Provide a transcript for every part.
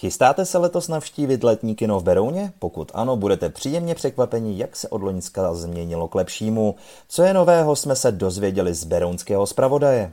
Chystáte se letos navštívit letní kino v Berouně? Pokud ano, budete příjemně překvapeni, jak se od Loňska změnilo k lepšímu. Co je nového, jsme se dozvěděli z berounského zpravodaje.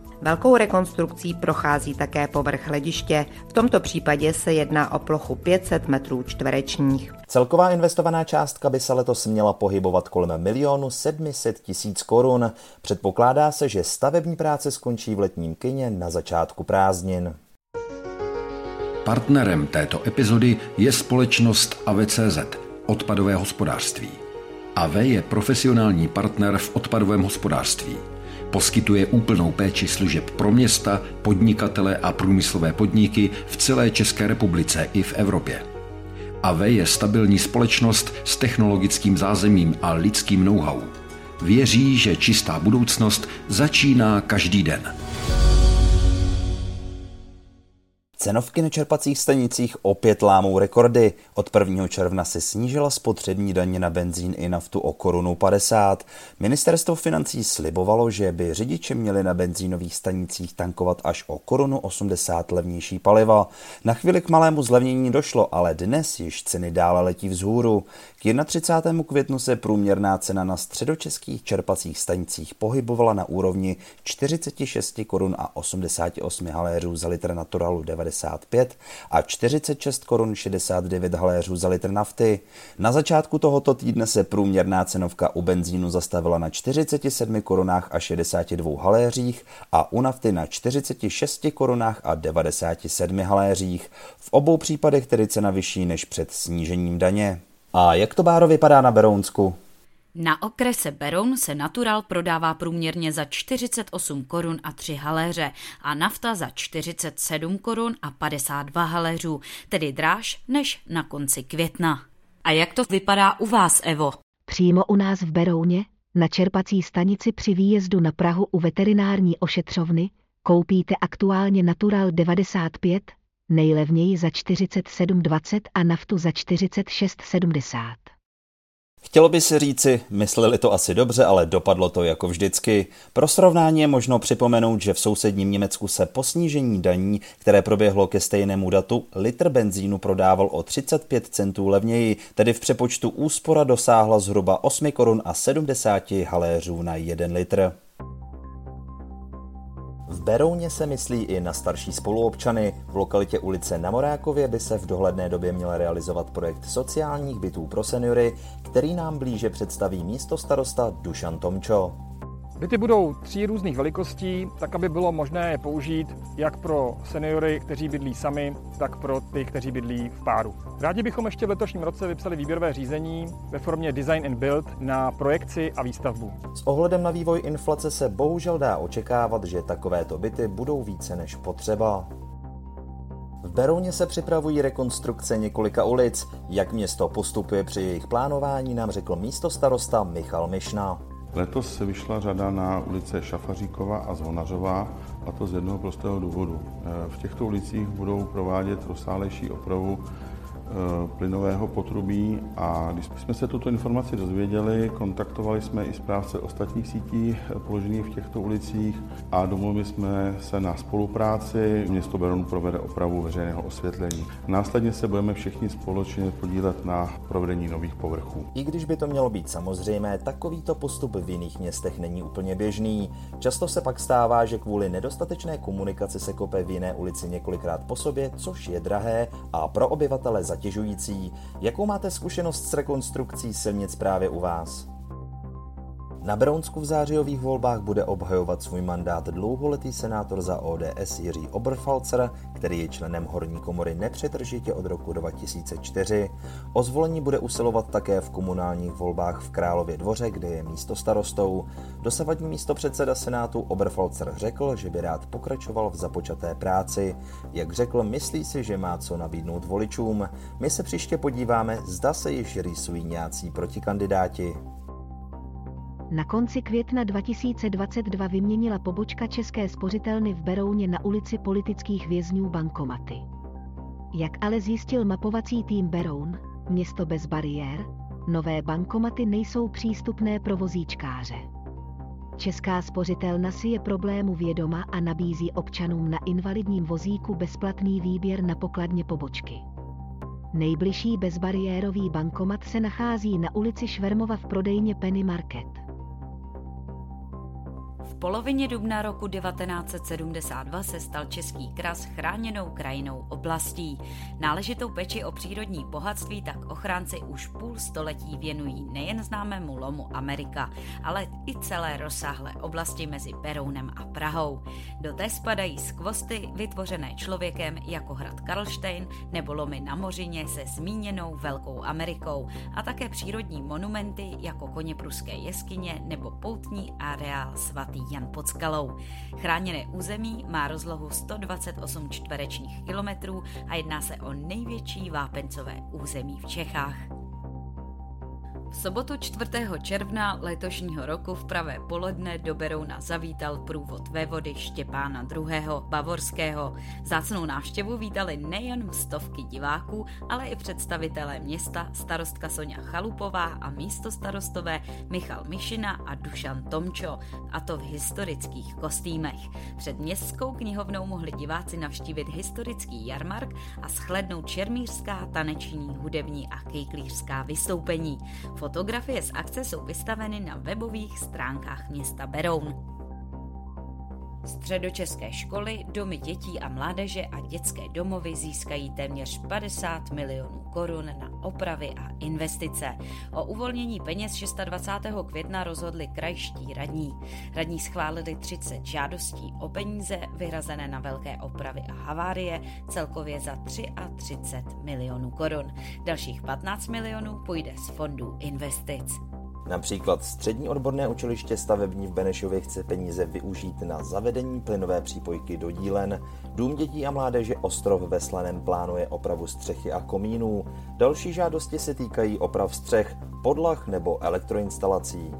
Velkou rekonstrukcí prochází také povrch hlediště. V tomto případě se jedná o plochu 500 metrů čtverečních. Celková investovaná částka by se letos měla pohybovat kolem milionu 700 tisíc korun. Předpokládá se, že stavební práce skončí v letním kině na začátku prázdnin. Partnerem této epizody je společnost AVCZ, odpadové hospodářství. AV je profesionální partner v odpadovém hospodářství. Poskytuje úplnou péči služeb pro města, podnikatele a průmyslové podniky v celé České republice i v Evropě. AV je stabilní společnost s technologickým zázemím a lidským know-how. Věří, že čistá budoucnost začíná každý den. Cenovky na čerpacích stanicích opět lámou rekordy. Od 1. června se snížila spotřební daně na benzín i naftu o korunu 50. Ministerstvo financí slibovalo, že by řidiči měli na benzínových stanicích tankovat až o korunu 80 levnější paliva. Na chvíli k malému zlevnění došlo, ale dnes již ceny dále letí vzhůru. K 31. květnu se průměrná cena na středočeských čerpacích stanicích pohybovala na úrovni 46 korun a 88 haléřů za litr naturalu 95 a 46 korun 69 haléřů za litr nafty. Na začátku tohoto týdne se průměrná cenovka u benzínu zastavila na 47 korunách a 62 haléřích a u nafty na 46 korunách a 97 haléřích. V obou případech tedy cena vyšší než před snížením daně. A jak to báro vypadá na Berounsku? Na okrese Beroun se natural prodává průměrně za 48 korun a 3 haléře a nafta za 47 korun a 52 haléřů, tedy dráž než na konci května. A jak to vypadá u vás, Evo? Přímo u nás v Berouně, na čerpací stanici při výjezdu na Prahu u veterinární ošetřovny, koupíte aktuálně Natural 95, nejlevněji za 47,20 a naftu za 46,70. Chtělo by se říci, mysleli to asi dobře, ale dopadlo to jako vždycky. Pro srovnání je možno připomenout, že v sousedním Německu se po snížení daní, které proběhlo ke stejnému datu, litr benzínu prodával o 35 centů levněji, tedy v přepočtu úspora dosáhla zhruba 8 korun a 70 haléřů na 1 litr. Berouně se myslí i na starší spoluobčany. V lokalitě ulice na Morákově by se v dohledné době měl realizovat projekt sociálních bytů pro seniory, který nám blíže představí místo starosta Dušan Tomčo. Byty budou tří různých velikostí, tak aby bylo možné je použít jak pro seniory, kteří bydlí sami, tak pro ty, kteří bydlí v páru. Rádi bychom ještě v letošním roce vypsali výběrové řízení ve formě Design and Build na projekci a výstavbu. S ohledem na vývoj inflace se bohužel dá očekávat, že takovéto byty budou více než potřeba. V Berouně se připravují rekonstrukce několika ulic. Jak město postupuje při jejich plánování, nám řekl místo starosta Michal Mišna. Letos se vyšla řada na ulice Šafaříkova a Zvonařová, a to z jednoho prostého důvodu. V těchto ulicích budou provádět rozsálejší opravu plynového potrubí a když jsme se tuto informaci dozvěděli, kontaktovali jsme i správce ostatních sítí eh, položených v těchto ulicích a domluvili jsme se na spolupráci. Město Beroun provede opravu veřejného osvětlení. Následně se budeme všichni společně podílet na provedení nových povrchů. I když by to mělo být samozřejmé, takovýto postup v jiných městech není úplně běžný. Často se pak stává, že kvůli nedostatečné komunikaci se kope v jiné ulici několikrát po sobě, což je drahé a pro obyvatele zatíží zatěžující. Jakou máte zkušenost s rekonstrukcí silnic právě u vás? Na Berounsku v zářijových volbách bude obhajovat svůj mandát dlouholetý senátor za ODS Jiří Oberfalzer, který je členem horní komory nepřetržitě od roku 2004. O zvolení bude usilovat také v komunálních volbách v Králově dvoře, kde je místo starostou. Dosavadní místo předseda senátu Oberfalzer řekl, že by rád pokračoval v započaté práci. Jak řekl, myslí si, že má co nabídnout voličům. My se příště podíváme, zda se již rýsují nějací protikandidáti. Na konci května 2022 vyměnila pobočka České spořitelny v Berouně na ulici politických vězňů bankomaty. Jak ale zjistil mapovací tým Beroun, město bez bariér, nové bankomaty nejsou přístupné pro vozíčkáře. Česká spořitelna si je problému vědoma a nabízí občanům na invalidním vozíku bezplatný výběr na pokladně pobočky. Nejbližší bezbariérový bankomat se nachází na ulici Švermova v prodejně Penny Market polovině dubna roku 1972 se stal Český kras chráněnou krajinou oblastí. Náležitou peči o přírodní bohatství tak ochránci už půl století věnují nejen známému lomu Amerika, ale i celé rozsáhlé oblasti mezi Berounem a Prahou. Do té spadají skvosty vytvořené člověkem jako hrad Karlštejn nebo lomy na Mořině se zmíněnou Velkou Amerikou a také přírodní monumenty jako koně pruské jeskyně nebo poutní areál svatý Jan pod skalou. Chráněné území má rozlohu 128 čtverečních kilometrů a jedná se o největší vápencové území v Čechách. V sobotu 4. června letošního roku v pravé poledne do Berouna zavítal průvod vévody Štěpána II. Bavorského. Zácnou návštěvu vítali nejen stovky diváků, ale i představitelé města, starostka Sonja Chalupová a místo starostové Michal Mišina a Dušan Tomčo, a to v historických kostýmech. Před městskou knihovnou mohli diváci navštívit historický jarmark a shlednout čermířská, taneční, hudební a kejklířská vystoupení. Fotografie z akce jsou vystaveny na webových stránkách města Beroun. Středočeské školy, domy dětí a mládeže a dětské domovy získají téměř 50 milionů korun na opravy a investice. O uvolnění peněz 26. května rozhodli krajští radní. Radní schválili 30 žádostí o peníze vyhrazené na velké opravy a havárie celkově za 33 milionů korun. Dalších 15 milionů půjde z fondů investic. Například střední odborné učiliště stavební v Benešově chce peníze využít na zavedení plynové přípojky do dílen. Dům dětí a mládeže Ostrov ve Slaném plánuje opravu střechy a komínů. Další žádosti se týkají oprav střech, podlah nebo elektroinstalací.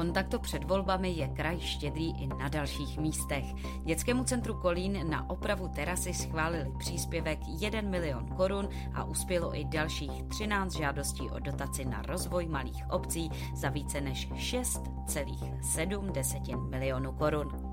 On takto před volbami je kraj štědrý i na dalších místech. Dětskému centru Kolín na opravu terasy schválili příspěvek 1 milion korun a uspělo i dalších 13 žádostí o dotaci na rozvoj malých obcí za více než 6,7 milionů korun.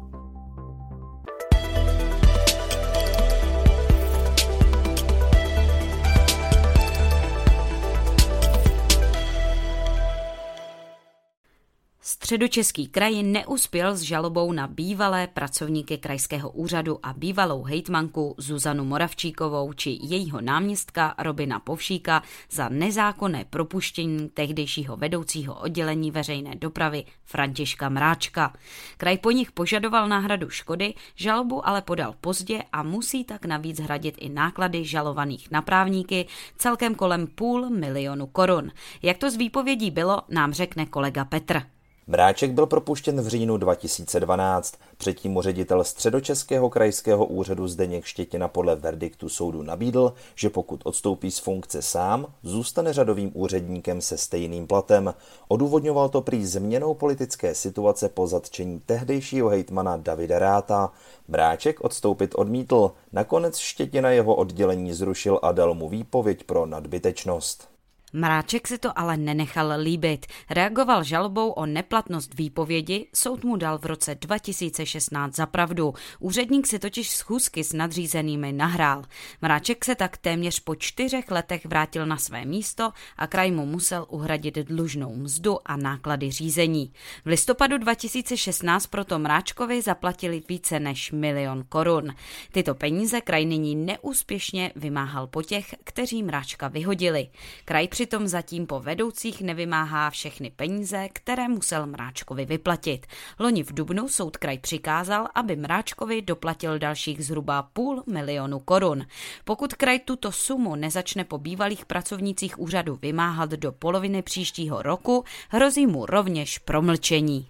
Středočeský kraj neuspěl s žalobou na bývalé pracovníky krajského úřadu a bývalou hejtmanku Zuzanu Moravčíkovou či jejího náměstka Robina Povšíka za nezákonné propuštění tehdejšího vedoucího oddělení veřejné dopravy Františka Mráčka. Kraj po nich požadoval náhradu škody, žalobu ale podal pozdě a musí tak navíc hradit i náklady žalovaných na právníky celkem kolem půl milionu korun. Jak to z výpovědí bylo, nám řekne kolega Petr. Mráček byl propuštěn v říjnu 2012. Předtím mu ředitel středočeského krajského úřadu Zdeněk Štětina podle verdiktu soudu nabídl, že pokud odstoupí z funkce sám, zůstane řadovým úředníkem se stejným platem. Odůvodňoval to prý změnou politické situace po zatčení tehdejšího hejtmana Davida Ráta. Mráček odstoupit odmítl. Nakonec Štětina jeho oddělení zrušil a dal mu výpověď pro nadbytečnost. Mráček si to ale nenechal líbit. Reagoval žalobou o neplatnost výpovědi, soud mu dal v roce 2016 za pravdu. Úředník si totiž schůzky s nadřízenými nahrál. Mráček se tak téměř po čtyřech letech vrátil na své místo a kraj mu musel uhradit dlužnou mzdu a náklady řízení. V listopadu 2016 proto Mráčkovi zaplatili více než milion korun. Tyto peníze kraj nyní neúspěšně vymáhal po těch, kteří Mráčka vyhodili. Kraj při přitom zatím po vedoucích nevymáhá všechny peníze, které musel Mráčkovi vyplatit. Loni v Dubnu soud kraj přikázal, aby Mráčkovi doplatil dalších zhruba půl milionu korun. Pokud kraj tuto sumu nezačne po bývalých pracovnících úřadu vymáhat do poloviny příštího roku, hrozí mu rovněž promlčení.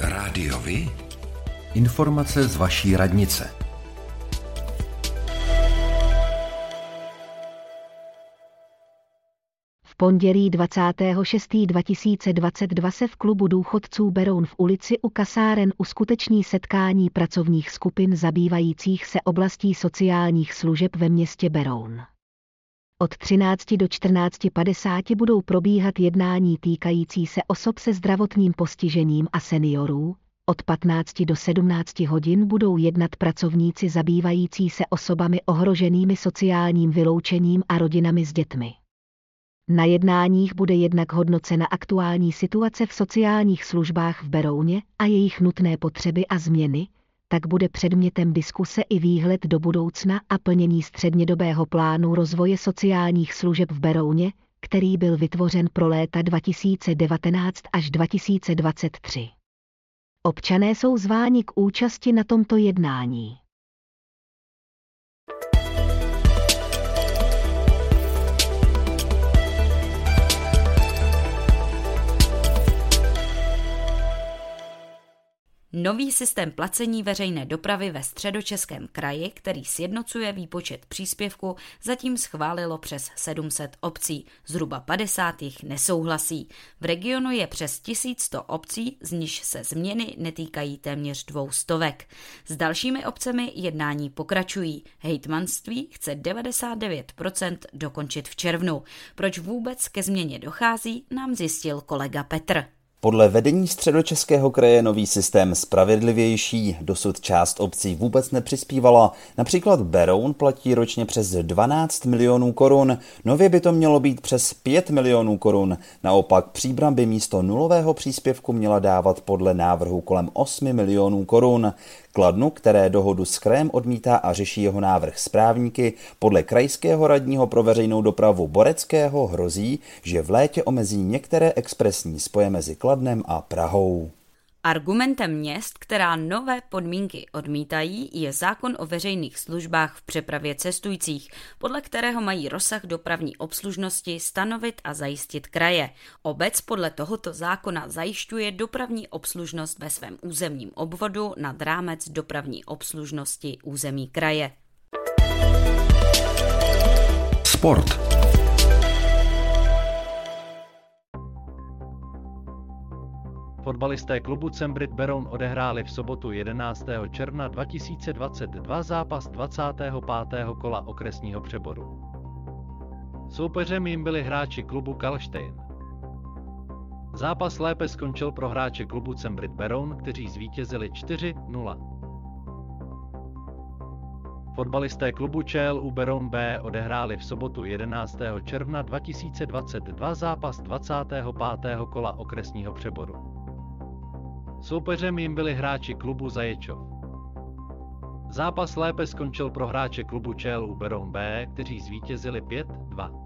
Rádiovi? Informace z vaší radnice. Pondělí 26.2022 se v klubu důchodců Beroun v ulici u kasáren uskuteční setkání pracovních skupin zabývajících se oblastí sociálních služeb ve městě Beroun. Od 13 do 14.50 budou probíhat jednání týkající se osob se zdravotním postižením a seniorů, od 15 do 17 hodin budou jednat pracovníci zabývající se osobami ohroženými sociálním vyloučením a rodinami s dětmi. Na jednáních bude jednak hodnocena aktuální situace v sociálních službách v Berouně a jejich nutné potřeby a změny, tak bude předmětem diskuse i výhled do budoucna a plnění střednědobého plánu rozvoje sociálních služeb v Berouně, který byl vytvořen pro léta 2019 až 2023. Občané jsou zváni k účasti na tomto jednání. Nový systém placení veřejné dopravy ve středočeském kraji, který sjednocuje výpočet příspěvku, zatím schválilo přes 700 obcí. Zhruba 50 jich nesouhlasí. V regionu je přes 1100 obcí, z níž se změny netýkají téměř dvou stovek. S dalšími obcemi jednání pokračují. Hejtmanství chce 99% dokončit v červnu. Proč vůbec ke změně dochází, nám zjistil kolega Petr. Podle vedení středočeského kraje nový systém spravedlivější, dosud část obcí vůbec nepřispívala. Například Beroun platí ročně přes 12 milionů korun, nově by to mělo být přes 5 milionů korun. Naopak Příbram by místo nulového příspěvku měla dávat podle návrhu kolem 8 milionů korun. Kladnu, které dohodu s krajem odmítá a řeší jeho návrh správníky, podle krajského radního pro veřejnou dopravu Boreckého hrozí, že v létě omezí některé expresní spoje mezi Kladnem a Prahou. Argumentem měst, která nové podmínky odmítají, je zákon o veřejných službách v přepravě cestujících, podle kterého mají rozsah dopravní obslužnosti stanovit a zajistit kraje. Obec podle tohoto zákona zajišťuje dopravní obslužnost ve svém územním obvodu nad rámec dopravní obslužnosti území kraje. Sport. Fotbalisté klubu Cembrit Beroun odehráli v sobotu 11. června 2022 zápas 25. kola okresního přeboru. Soupeřem jim byli hráči klubu Kalštejn. Zápas lépe skončil pro hráče klubu Cembrit Beroun, kteří zvítězili 4-0. Fotbalisté klubu ČLU Beroun B odehráli v sobotu 11. června 2022 zápas 25. kola okresního přeboru. Soupeřem jim byli hráči klubu Zaječov. Zápas lépe skončil pro hráče klubu ČLU Beroun B, kteří zvítězili 5-2.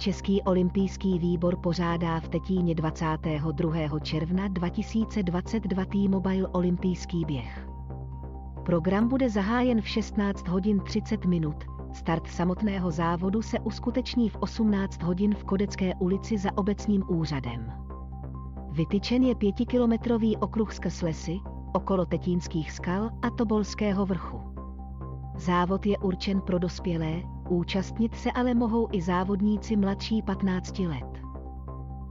Český olympijský výbor pořádá v Tetíně 22. června 2022 T-Mobile olympijský běh. Program bude zahájen v 16 hodin 30 minut. Start samotného závodu se uskuteční v 18 hodin v Kodecké ulici za obecním úřadem. Vytyčen je pětikilometrový okruh skrz lesy, okolo Tetínských skal a Tobolského vrchu. Závod je určen pro dospělé, účastnit se ale mohou i závodníci mladší 15 let.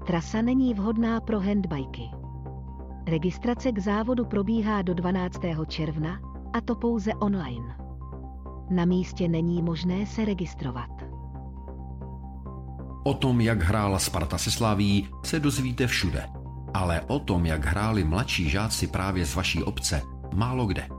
Trasa není vhodná pro handbajky. Registrace k závodu probíhá do 12. června, a to pouze online. Na místě není možné se registrovat. O tom, jak hrála Sparta se Slaví, se dozvíte všude. Ale o tom, jak hráli mladší žáci právě z vaší obce, málo kde.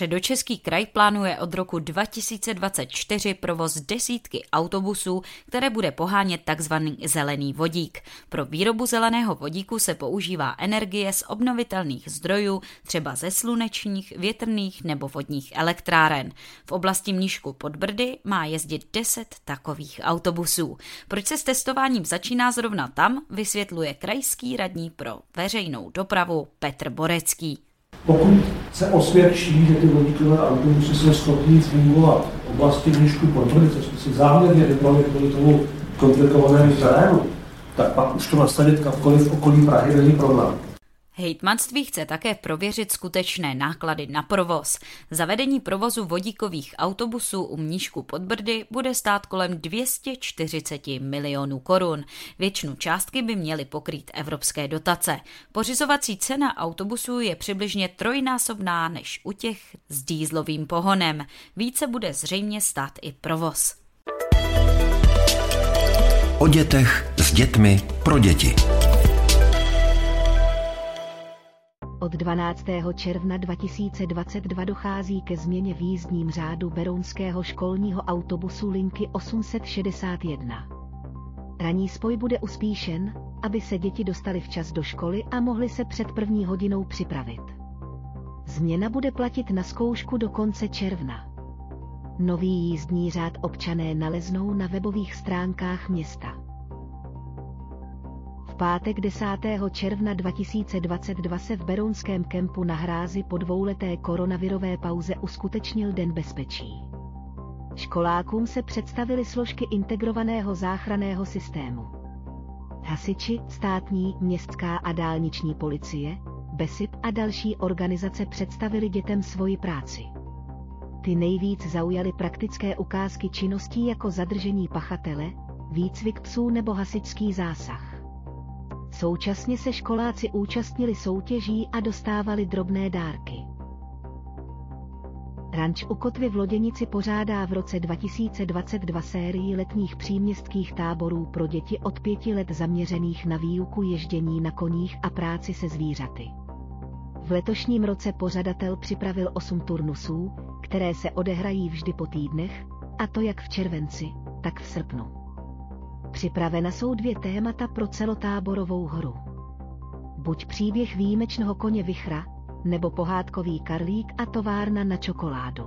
Středočeský kraj plánuje od roku 2024 provoz desítky autobusů, které bude pohánět tzv. zelený vodík. Pro výrobu zeleného vodíku se používá energie z obnovitelných zdrojů, třeba ze slunečních, větrných nebo vodních elektráren. V oblasti Mnížku pod Brdy má jezdit 10 takových autobusů. Proč se s testováním začíná zrovna tam, vysvětluje krajský radní pro veřejnou dopravu Petr Borecký. Pokud se osvědčí, že ty vodíkové autobusy jsou schopní fungovat v oblasti Mnišku Podbrdy, což si záměrně vybrali kvůli tomu komplikovanému terénu, tak pak už to nastavit kamkoliv v okolí Prahy není problém. Hejtmanství chce také prověřit skutečné náklady na provoz. Zavedení provozu vodíkových autobusů u Mnížku pod Brdy bude stát kolem 240 milionů korun. Většinu částky by měly pokrýt evropské dotace. Pořizovací cena autobusů je přibližně trojnásobná než u těch s dýzlovým pohonem. Více bude zřejmě stát i provoz. O dětech s dětmi pro děti. Od 12. června 2022 dochází ke změně v jízdním řádu Berounského školního autobusu linky 861. Ranní spoj bude uspíšen, aby se děti dostali včas do školy a mohly se před první hodinou připravit. Změna bude platit na zkoušku do konce června. Nový jízdní řád občané naleznou na webových stránkách města pátek 10. června 2022 se v Berounském kempu na hrázi po dvouleté koronavirové pauze uskutečnil Den bezpečí. Školákům se představily složky integrovaného záchraného systému. Hasiči, státní, městská a dálniční policie, BESIP a další organizace představili dětem svoji práci. Ty nejvíc zaujaly praktické ukázky činností jako zadržení pachatele, výcvik psů nebo hasičský zásah. Současně se školáci účastnili soutěží a dostávali drobné dárky. Ranč u Kotvy v Loděnici pořádá v roce 2022 sérii letních příměstských táborů pro děti od pěti let zaměřených na výuku ježdění na koních a práci se zvířaty. V letošním roce pořadatel připravil osm turnusů, které se odehrají vždy po týdnech, a to jak v červenci, tak v srpnu. Připravena jsou dvě témata pro celotáborovou hru. Buď příběh výjimečného koně Vichra, nebo pohádkový karlík a továrna na čokoládu.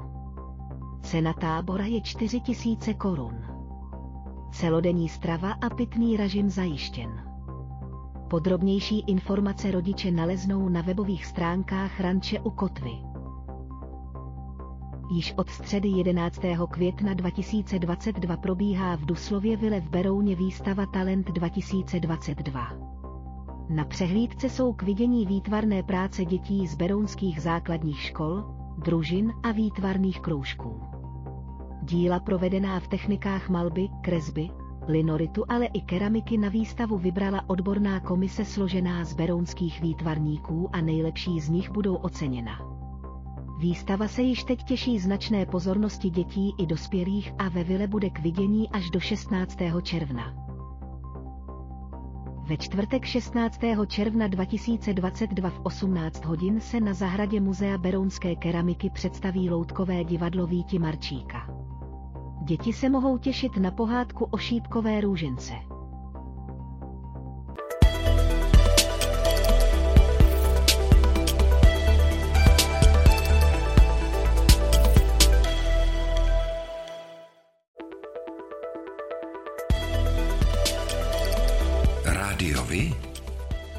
Cena tábora je 4000 korun. Celodenní strava a pitný režim zajištěn. Podrobnější informace rodiče naleznou na webových stránkách Ranče u Kotvy. Již od středy 11. května 2022 probíhá v Duslově Vile v Berouně výstava Talent 2022. Na přehlídce jsou k vidění výtvarné práce dětí z berounských základních škol, družin a výtvarných kroužků. Díla provedená v technikách malby, kresby, linoritu, ale i keramiky na výstavu vybrala odborná komise složená z berounských výtvarníků a nejlepší z nich budou oceněna. Výstava se již teď těší značné pozornosti dětí i dospělých a ve Vile bude k vidění až do 16. června. Ve čtvrtek 16. června 2022 v 18 hodin se na zahradě Muzea Berounské keramiky představí loutkové divadlo Víti Marčíka. Děti se mohou těšit na pohádku o šípkové růžence.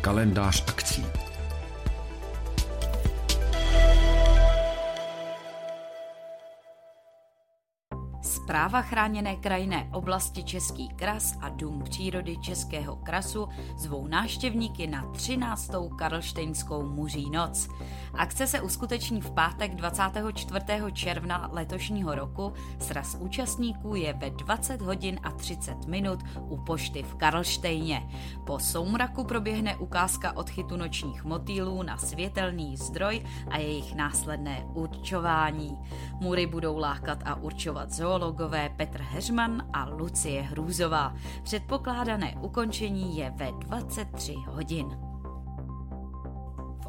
Kalendář akcí. Zpráva chráněné krajinné oblasti Český kras a Dům přírody Českého krasu zvou návštěvníky na 13. Karlštejnskou muří noc. Akce se uskuteční v pátek 24. června letošního roku. Sraz účastníků je ve 20 hodin a 30 minut u pošty v Karlštejně. Po soumraku proběhne ukázka odchytu nočních motýlů na světelný zdroj a jejich následné určování. Mury budou lákat a určovat zoo zoologové Petr Heřman a Lucie Hrůzová. Předpokládané ukončení je ve 23 hodin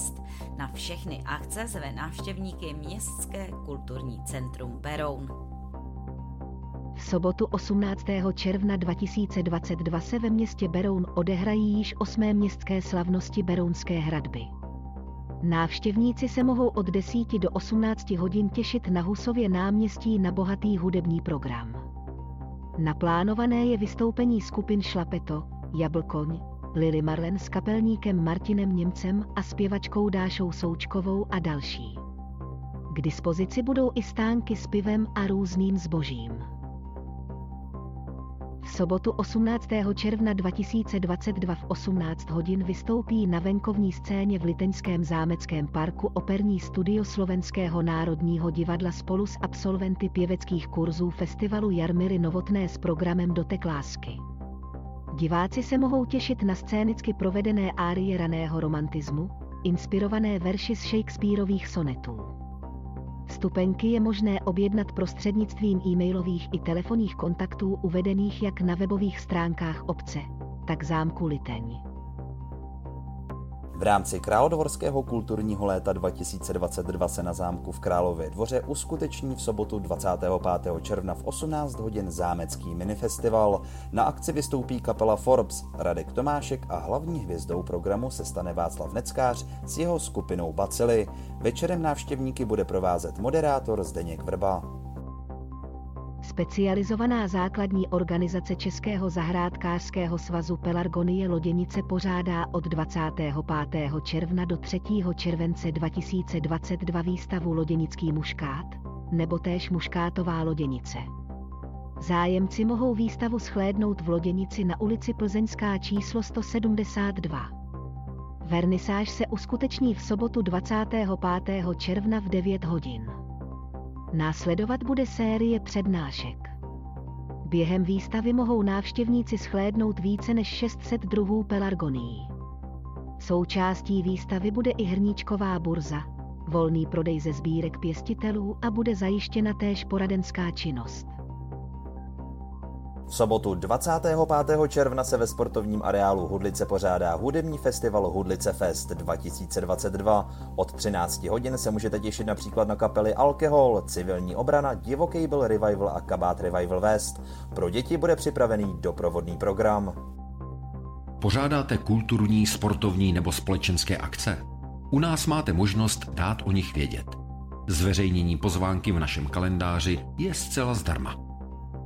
Fest. Na všechny akce zve návštěvníky Městské kulturní centrum Beroun. V sobotu 18. června 2022 se ve městě Beroun odehrají již osmé městské slavnosti Berounské hradby. Návštěvníci se mohou od 10 do 18 hodin těšit na Husově náměstí na bohatý hudební program. Naplánované je vystoupení skupin Šlapeto, Jablkoň, Lily Marlen s kapelníkem Martinem Němcem a zpěvačkou Dášou Součkovou a další. K dispozici budou i stánky s pivem a různým zbožím. V sobotu 18. června 2022 v 18 hodin vystoupí na venkovní scéně v Liteňském zámeckém parku operní studio Slovenského národního divadla spolu s absolventy pěveckých kurzů festivalu Jarmily Novotné s programem Dotek lásky. Diváci se mohou těšit na scénicky provedené árie raného romantismu, inspirované verši z Shakespeareových sonetů. Vstupenky je možné objednat prostřednictvím e-mailových i telefonních kontaktů uvedených jak na webových stránkách obce, tak zámku Liteň. V rámci Královorského kulturního léta 2022 se na zámku v Králově dvoře uskuteční v sobotu 25. června v 18 hodin zámecký minifestival. Na akci vystoupí kapela Forbes, Radek Tomášek a hlavní hvězdou programu se stane Václav Neckář s jeho skupinou Bacily. Večerem návštěvníky bude provázet moderátor Zdeněk Vrba. Specializovaná základní organizace Českého zahrádkářského svazu Pelargonie Loděnice pořádá od 25. června do 3. července 2022 výstavu Loděnický muškát, nebo též muškátová loděnice. Zájemci mohou výstavu shlédnout v Loděnici na ulici Plzeňská číslo 172. Vernisáž se uskuteční v sobotu 25. června v 9 hodin. Následovat bude série přednášek. Během výstavy mohou návštěvníci shlédnout více než 600 druhů pelargonií. Součástí výstavy bude i hrníčková burza, volný prodej ze sbírek pěstitelů a bude zajištěna též poradenská činnost. V sobotu 25. června se ve sportovním areálu Hudlice pořádá hudební festival Hudlice Fest 2022. Od 13 hodin se můžete těšit například na kapely Alkohol, Civilní obrana, Divoký byl Revival a Kabát Revival West. Pro děti bude připravený doprovodný program. Pořádáte kulturní, sportovní nebo společenské akce? U nás máte možnost dát o nich vědět. Zveřejnění pozvánky v našem kalendáři je zcela zdarma.